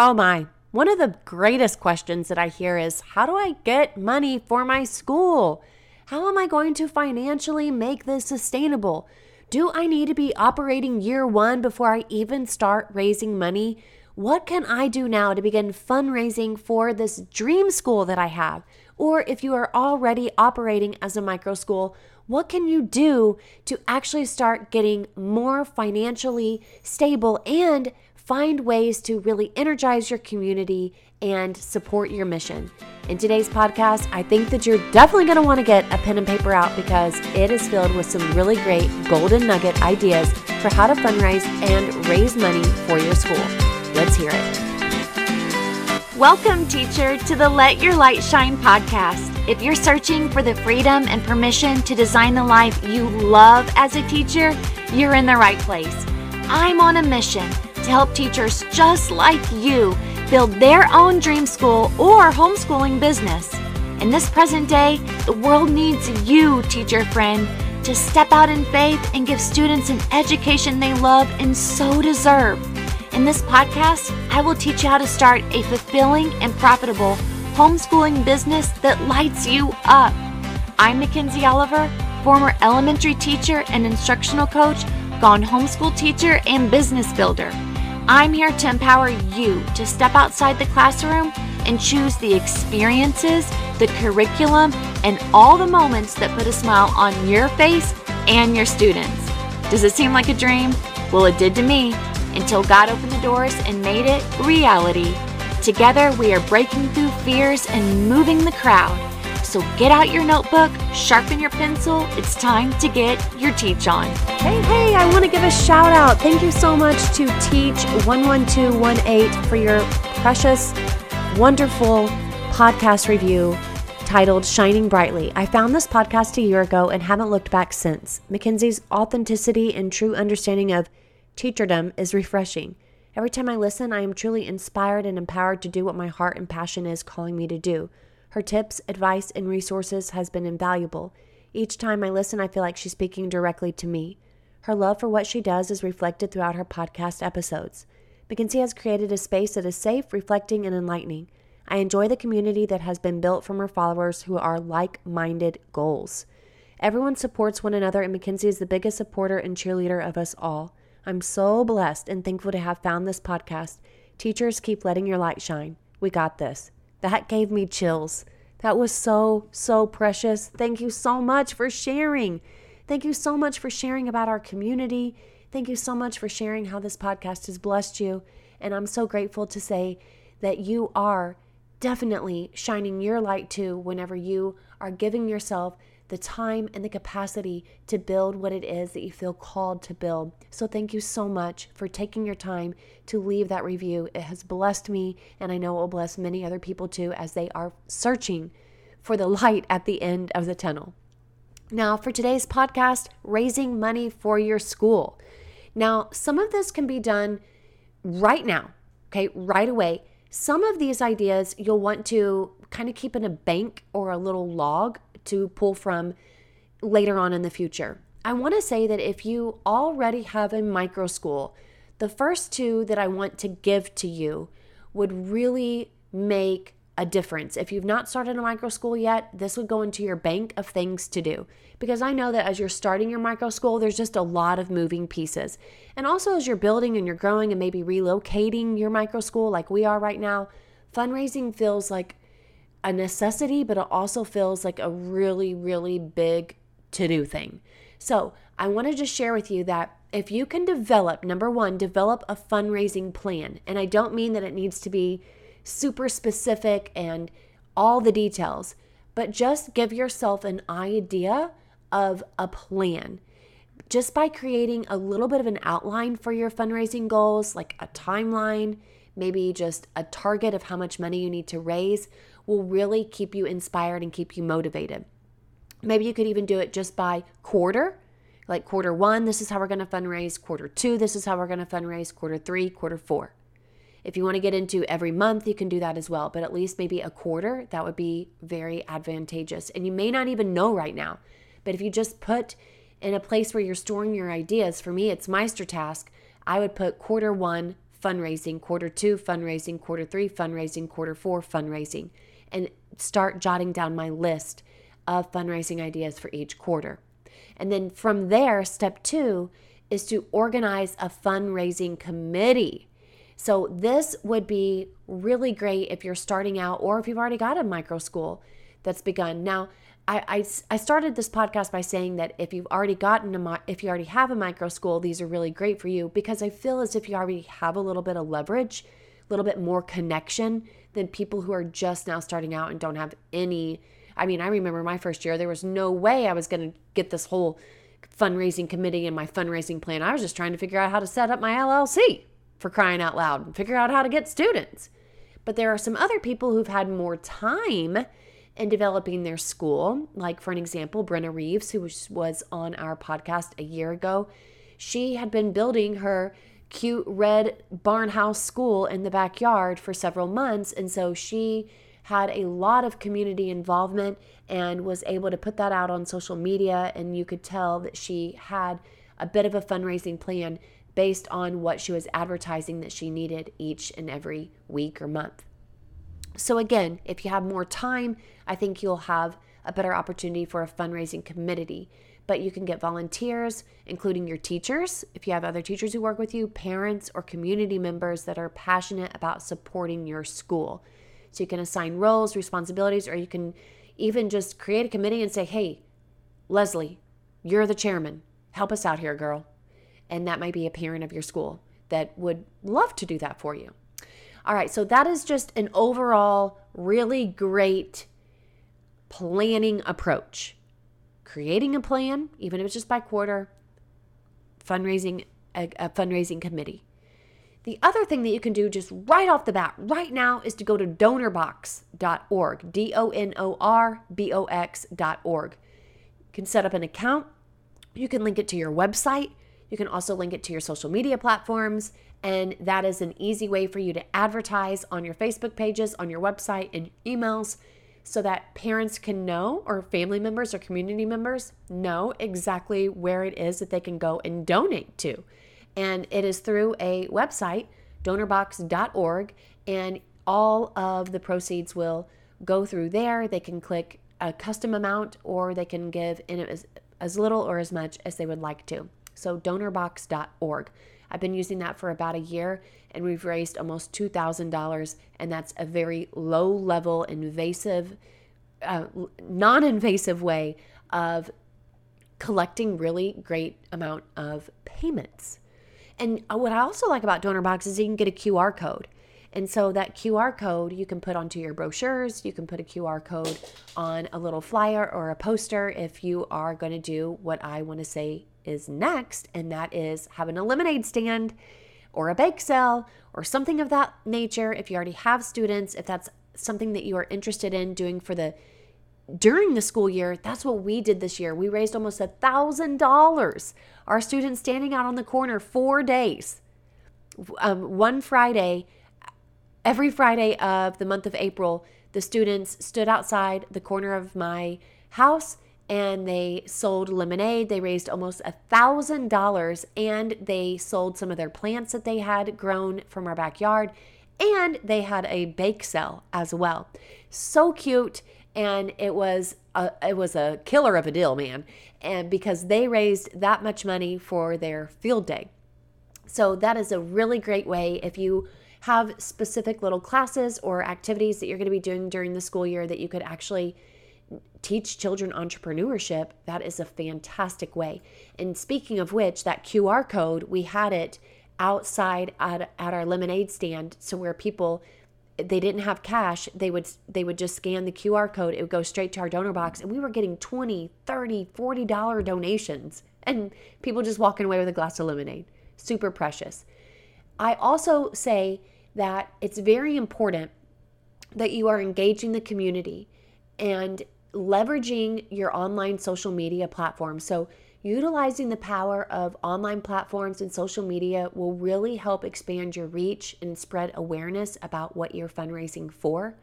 Oh my. One of the greatest questions that I hear is How do I get money for my school? How am I going to financially make this sustainable? Do I need to be operating year one before I even start raising money? What can I do now to begin fundraising for this dream school that I have? Or if you are already operating as a micro school, what can you do to actually start getting more financially stable and find ways to really energize your community and support your mission. In today's podcast, I think that you're definitely going to want to get a pen and paper out because it is filled with some really great golden nugget ideas for how to fundraise and raise money for your school. Let's hear it. Welcome, teacher, to the Let Your Light Shine podcast. If you're searching for the freedom and permission to design the life you love as a teacher, you're in the right place. I'm on a mission to help teachers just like you build their own dream school or homeschooling business. In this present day, the world needs you, teacher friend, to step out in faith and give students an education they love and so deserve. In this podcast, I will teach you how to start a fulfilling and profitable homeschooling business that lights you up. I'm Mackenzie Oliver, former elementary teacher and instructional coach, gone homeschool teacher, and business builder. I'm here to empower you to step outside the classroom and choose the experiences, the curriculum, and all the moments that put a smile on your face and your students. Does it seem like a dream? Well, it did to me until God opened the doors and made it reality. Together, we are breaking through fears and moving the crowd. So get out your notebook, sharpen your pencil. It's time to get your teach on. Hey, hey, I want to give a shout out. Thank you so much to Teach 11218 for your precious, wonderful podcast review titled Shining Brightly. I found this podcast a year ago and haven't looked back since. Mackenzie's authenticity and true understanding of teacherdom is refreshing. Every time I listen, I am truly inspired and empowered to do what my heart and passion is calling me to do. Her tips, advice, and resources has been invaluable. Each time I listen, I feel like she's speaking directly to me. Her love for what she does is reflected throughout her podcast episodes. Mackenzie has created a space that is safe, reflecting, and enlightening. I enjoy the community that has been built from her followers who are like minded goals. Everyone supports one another, and Mackenzie is the biggest supporter and cheerleader of us all. I'm so blessed and thankful to have found this podcast. Teachers, keep letting your light shine. We got this. That gave me chills. That was so, so precious. Thank you so much for sharing. Thank you so much for sharing about our community. Thank you so much for sharing how this podcast has blessed you. And I'm so grateful to say that you are definitely shining your light too whenever you are giving yourself the time and the capacity to build what it is that you feel called to build. So, thank you so much for taking your time to leave that review. It has blessed me, and I know it will bless many other people too as they are searching for the light at the end of the tunnel. Now, for today's podcast, raising money for your school. Now, some of this can be done right now, okay, right away. Some of these ideas you'll want to kind of keep in a bank or a little log to pull from later on in the future. I want to say that if you already have a micro school, the first two that I want to give to you would really make a difference. If you've not started a micro school yet, this would go into your bank of things to do. Because I know that as you're starting your micro school, there's just a lot of moving pieces. And also, as you're building and you're growing and maybe relocating your micro school like we are right now, fundraising feels like a necessity, but it also feels like a really, really big to do thing. So, I want to share with you that if you can develop, number one, develop a fundraising plan. And I don't mean that it needs to be super specific and all the details, but just give yourself an idea of a plan. Just by creating a little bit of an outline for your fundraising goals, like a timeline, maybe just a target of how much money you need to raise, will really keep you inspired and keep you motivated. Maybe you could even do it just by quarter. Like quarter one, this is how we're going to fundraise. Quarter two, this is how we're going to fundraise. Quarter three, quarter four. If you want to get into every month, you can do that as well, but at least maybe a quarter, that would be very advantageous. And you may not even know right now, but if you just put in a place where you're storing your ideas, for me, it's Meistertask, I would put quarter one fundraising, quarter two, fundraising, quarter three, fundraising, quarter four, fundraising, and start jotting down my list of fundraising ideas for each quarter. And then from there, step two is to organize a fundraising committee. So, this would be really great if you're starting out or if you've already got a micro school that's begun. Now, I, I, I started this podcast by saying that if you've already gotten a if you already have a micro school, these are really great for you because I feel as if you already have a little bit of leverage, little bit more connection than people who are just now starting out and don't have any. I mean, I remember my first year, there was no way I was going to get this whole fundraising committee and my fundraising plan. I was just trying to figure out how to set up my LLC for crying out loud and figure out how to get students. But there are some other people who've had more time in developing their school. Like, for an example, Brenna Reeves, who was on our podcast a year ago, she had been building her cute red barn house school in the backyard for several months. And so she had a lot of community involvement and was able to put that out on social media. And you could tell that she had a bit of a fundraising plan based on what she was advertising that she needed each and every week or month. So, again, if you have more time, I think you'll have a better opportunity for a fundraising committee. But you can get volunteers, including your teachers, if you have other teachers who work with you, parents, or community members that are passionate about supporting your school. So you can assign roles, responsibilities, or you can even just create a committee and say, hey, Leslie, you're the chairman. Help us out here, girl. And that might be a parent of your school that would love to do that for you. All right, so that is just an overall really great planning approach. Creating a plan, even if it's just by quarter, fundraising a, a fundraising committee. The other thing that you can do just right off the bat, right now, is to go to donorbox.org, D O N O R B O X.org. You can set up an account. You can link it to your website. You can also link it to your social media platforms. And that is an easy way for you to advertise on your Facebook pages, on your website, and emails so that parents can know, or family members or community members know exactly where it is that they can go and donate to. And it is through a website, donorbox.org, and all of the proceeds will go through there. They can click a custom amount or they can give in as, as little or as much as they would like to. So, donorbox.org. I've been using that for about a year and we've raised almost $2,000. And that's a very low level, invasive, uh, non invasive way of collecting really great amount of payments. And uh, what I also like about DonorBox is you can get a QR code. And so that QR code you can put onto your brochures, you can put a QR code on a little flyer or a poster if you are going to do what I want to say is next, and that is having a lemonade stand or a bake sale or something of that nature. If you already have students, if that's something that you are interested in doing for the during the school year, that's what we did this year. We raised almost a thousand dollars. Our students standing out on the corner four days, um, one Friday, every Friday of the month of April. The students stood outside the corner of my house and they sold lemonade. They raised almost a thousand dollars and they sold some of their plants that they had grown from our backyard. And they had a bake sale as well. So cute. And it was a, it was a killer of a deal, man. And because they raised that much money for their field day. So that is a really great way if you have specific little classes or activities that you're going to be doing during the school year that you could actually teach children entrepreneurship, that is a fantastic way. And speaking of which, that QR code, we had it outside at, at our lemonade stand so where people they didn't have cash they would they would just scan the qr code it would go straight to our DonorBox and we were getting 20 30 40 dollar donations. And people just walking away with a glass of lemonade. Super precious. I also say that it's very important that you are engaging the community and leveraging your online social media platforms. So, utilizing the power of online platforms and social media will really help expand your reach and spread awareness about what you're fundraising for.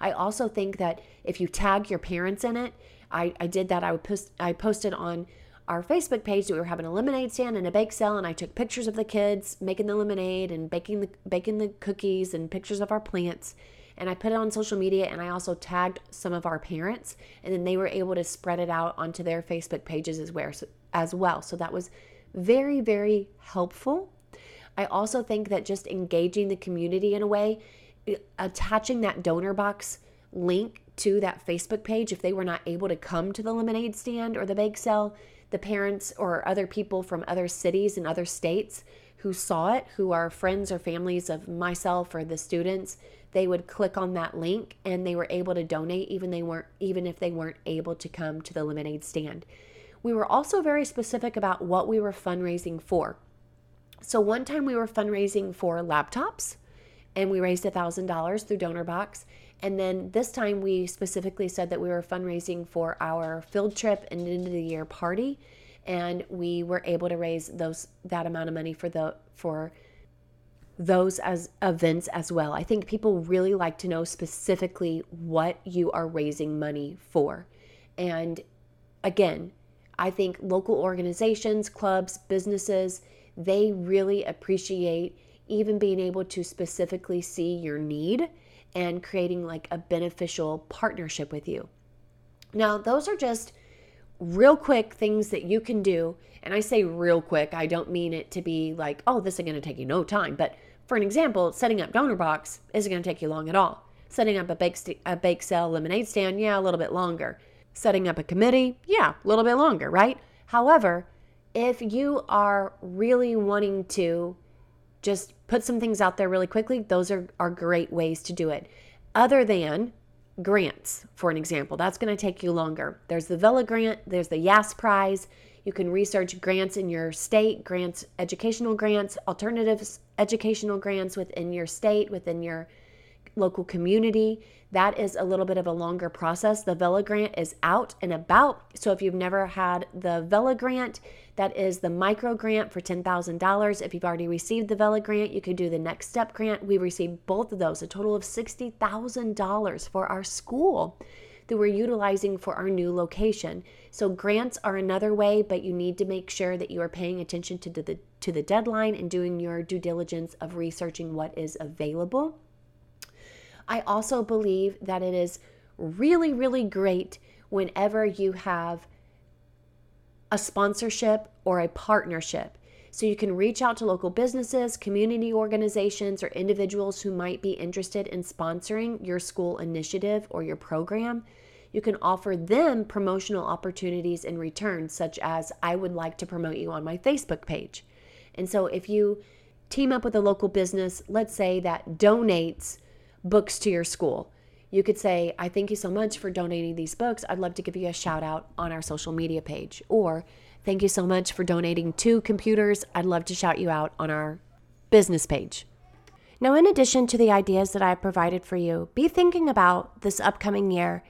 I also think that if you tag your parents in it, I, I did that. I would post I posted on our Facebook page that we were having a lemonade stand and a bake sale, and I took pictures of the kids making the lemonade and baking the baking the cookies and pictures of our plants. And I put it on social media, and I also tagged some of our parents, and then they were able to spread it out onto their Facebook pages as well. As well, so that was very very helpful. I also think that just engaging the community in a way, attaching that DonorBox link to that Facebook page if they were not able to come to the lemonade stand or the bake sale the parents or other people from other cities and other states who saw it, who are friends or families of myself or the students, they would click on that link and they were able to donate even they weren't even if they weren't able to come to the lemonade stand. We were also very specific about what we were fundraising for. So one time we were fundraising for laptops and we raised $1000 through DonorBox and then this time we specifically said that we were fundraising for our field trip and end of the year party and we were able to raise those that amount of money for the for those as events as well. I think people really like to know specifically what you are raising money for. And again, I think local organizations, clubs, businesses, they really appreciate even being able to specifically see your need and creating like a beneficial partnership with you. Now, those are just real quick things that you can do. And I say real quick, I don't mean it to be like, oh, this is going to take you no time. But for an example, setting up DonorBox isn't going to take you long at all. Setting up a bake, st- a bake sale lemonade stand, yeah, a little bit longer. Setting up a committee, yeah, a little bit longer, right? However, if you are really wanting to just put some things out there really quickly, those are, are great ways to do it. Other than grants, for an example, that's going to take you longer. There's the Vela grant, there's the Yass prize. You can research grants in your state, grants, educational grants, alternatives educational grants within your state, within your local community. That is a little bit of a longer process. The Vela grant is out and about. So if you've never had the Vela grant, that is the micro grant for $10,000. If you've already received the Vela grant, you can do the next step grant. We received both of those, a total of $60,000 for our school that we're utilizing for our new location. So grants are another way, but you need to make sure that you are paying attention to the to the deadline and doing your due diligence of researching what is available. I also believe that it is really, really great whenever you have a sponsorship or a partnership. So you can reach out to local businesses, community organizations, or individuals who might be interested in sponsoring your school initiative or your program. You can offer them promotional opportunities in return, such as I would like to promote you on my Facebook page. And so if you team up with a local business, let's say that donates books to your school. You could say, I thank you so much for donating these books. I'd love to give you a shout out on our social media page. Or, thank you so much for donating two computers. I'd love to shout you out on our business page. Now, in addition to the ideas that I've provided for you, be thinking about this upcoming year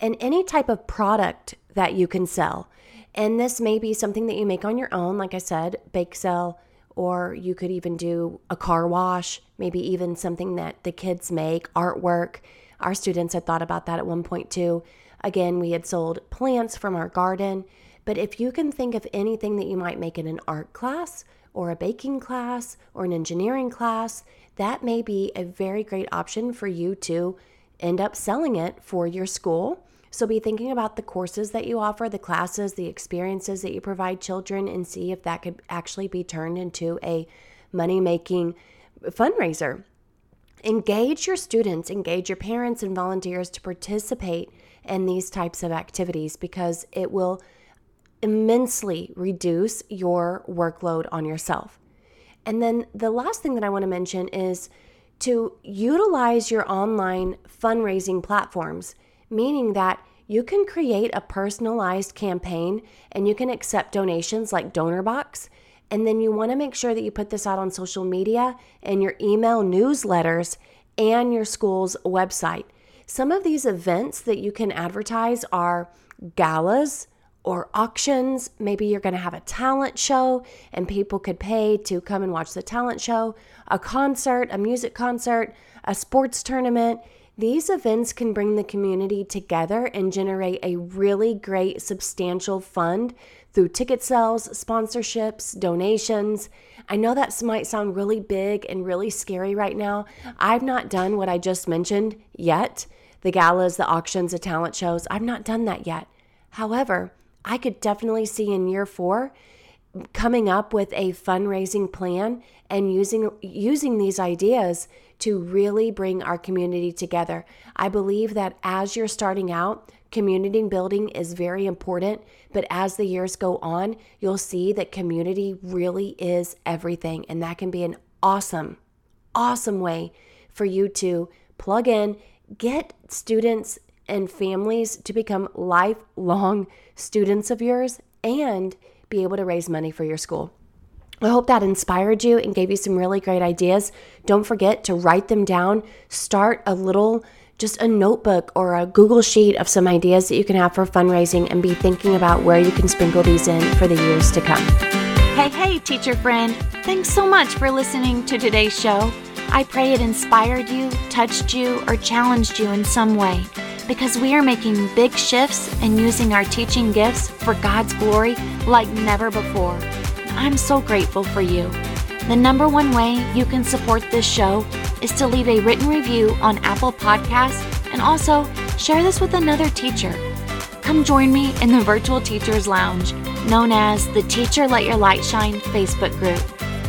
and any type of product that you can sell. And this may be something that you make on your own, like I said, bake sell, or you could even do a car wash, maybe even something that the kids make, artwork. Our students had thought about that at one point too. Again, we had sold plants from our garden. But if you can think of anything that you might make in an art class or a baking class or an engineering class, that may be a very great option for you to end up selling it for your school so be thinking about the courses that you offer, the classes, the experiences that you provide children, and see if that could actually be turned into a money making fundraiser. Engage your students, engage your parents and volunteers to participate in these types of activities because it will immensely reduce your workload on yourself. And then the last thing that I want to mention is to utilize your online fundraising platforms meaning that you can create a personalized campaign and you can accept donations like DonorBox. And then you want to make sure that you put this out on social media and your email newsletters and your school's website. Some of these events that you can advertise are galas or auctions. Maybe you're going to have a talent show and people could pay to come and watch the talent show, a concert, a music concert, a sports tournament These events can bring the community together and generate a really great, substantial fund through ticket sales, sponsorships, donations. I know that might sound really big and really scary right now. I've not done what I just mentioned yet the galas, the auctions, the talent shows. I've not done that yet. However, I could definitely see in year four coming up with a fundraising plan and using using these ideas to really bring our community together. I believe that as you're starting out, community building is very important, but as the years go on, you'll see that community really is everything and that can be an awesome awesome way for you to plug in, get students and families to become lifelong students of yours and be able to raise money for your school. I hope that inspired you and gave you some really great ideas. Don't forget to write them down. Start a little, just a notebook or a Google Sheet of some ideas that you can have for fundraising and be thinking about where you can sprinkle these in for the years to come. Hey, hey, teacher friend. Thanks so much for listening to today's show. I pray it inspired you, touched you, or challenged you in some way because we are making big shifts and using our teaching gifts for God's glory like never before. I'm so grateful for you. The number one way you can support this show is to leave a written review on Apple Podcasts and also share this with another teacher. Come join me in the Virtual Teachers Lounge, known as the Teacher Let Your Light Shine Facebook group.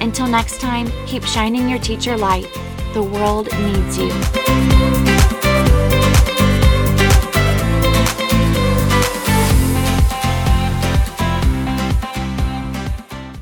Until next time, keep shining your teacher light. The world needs you.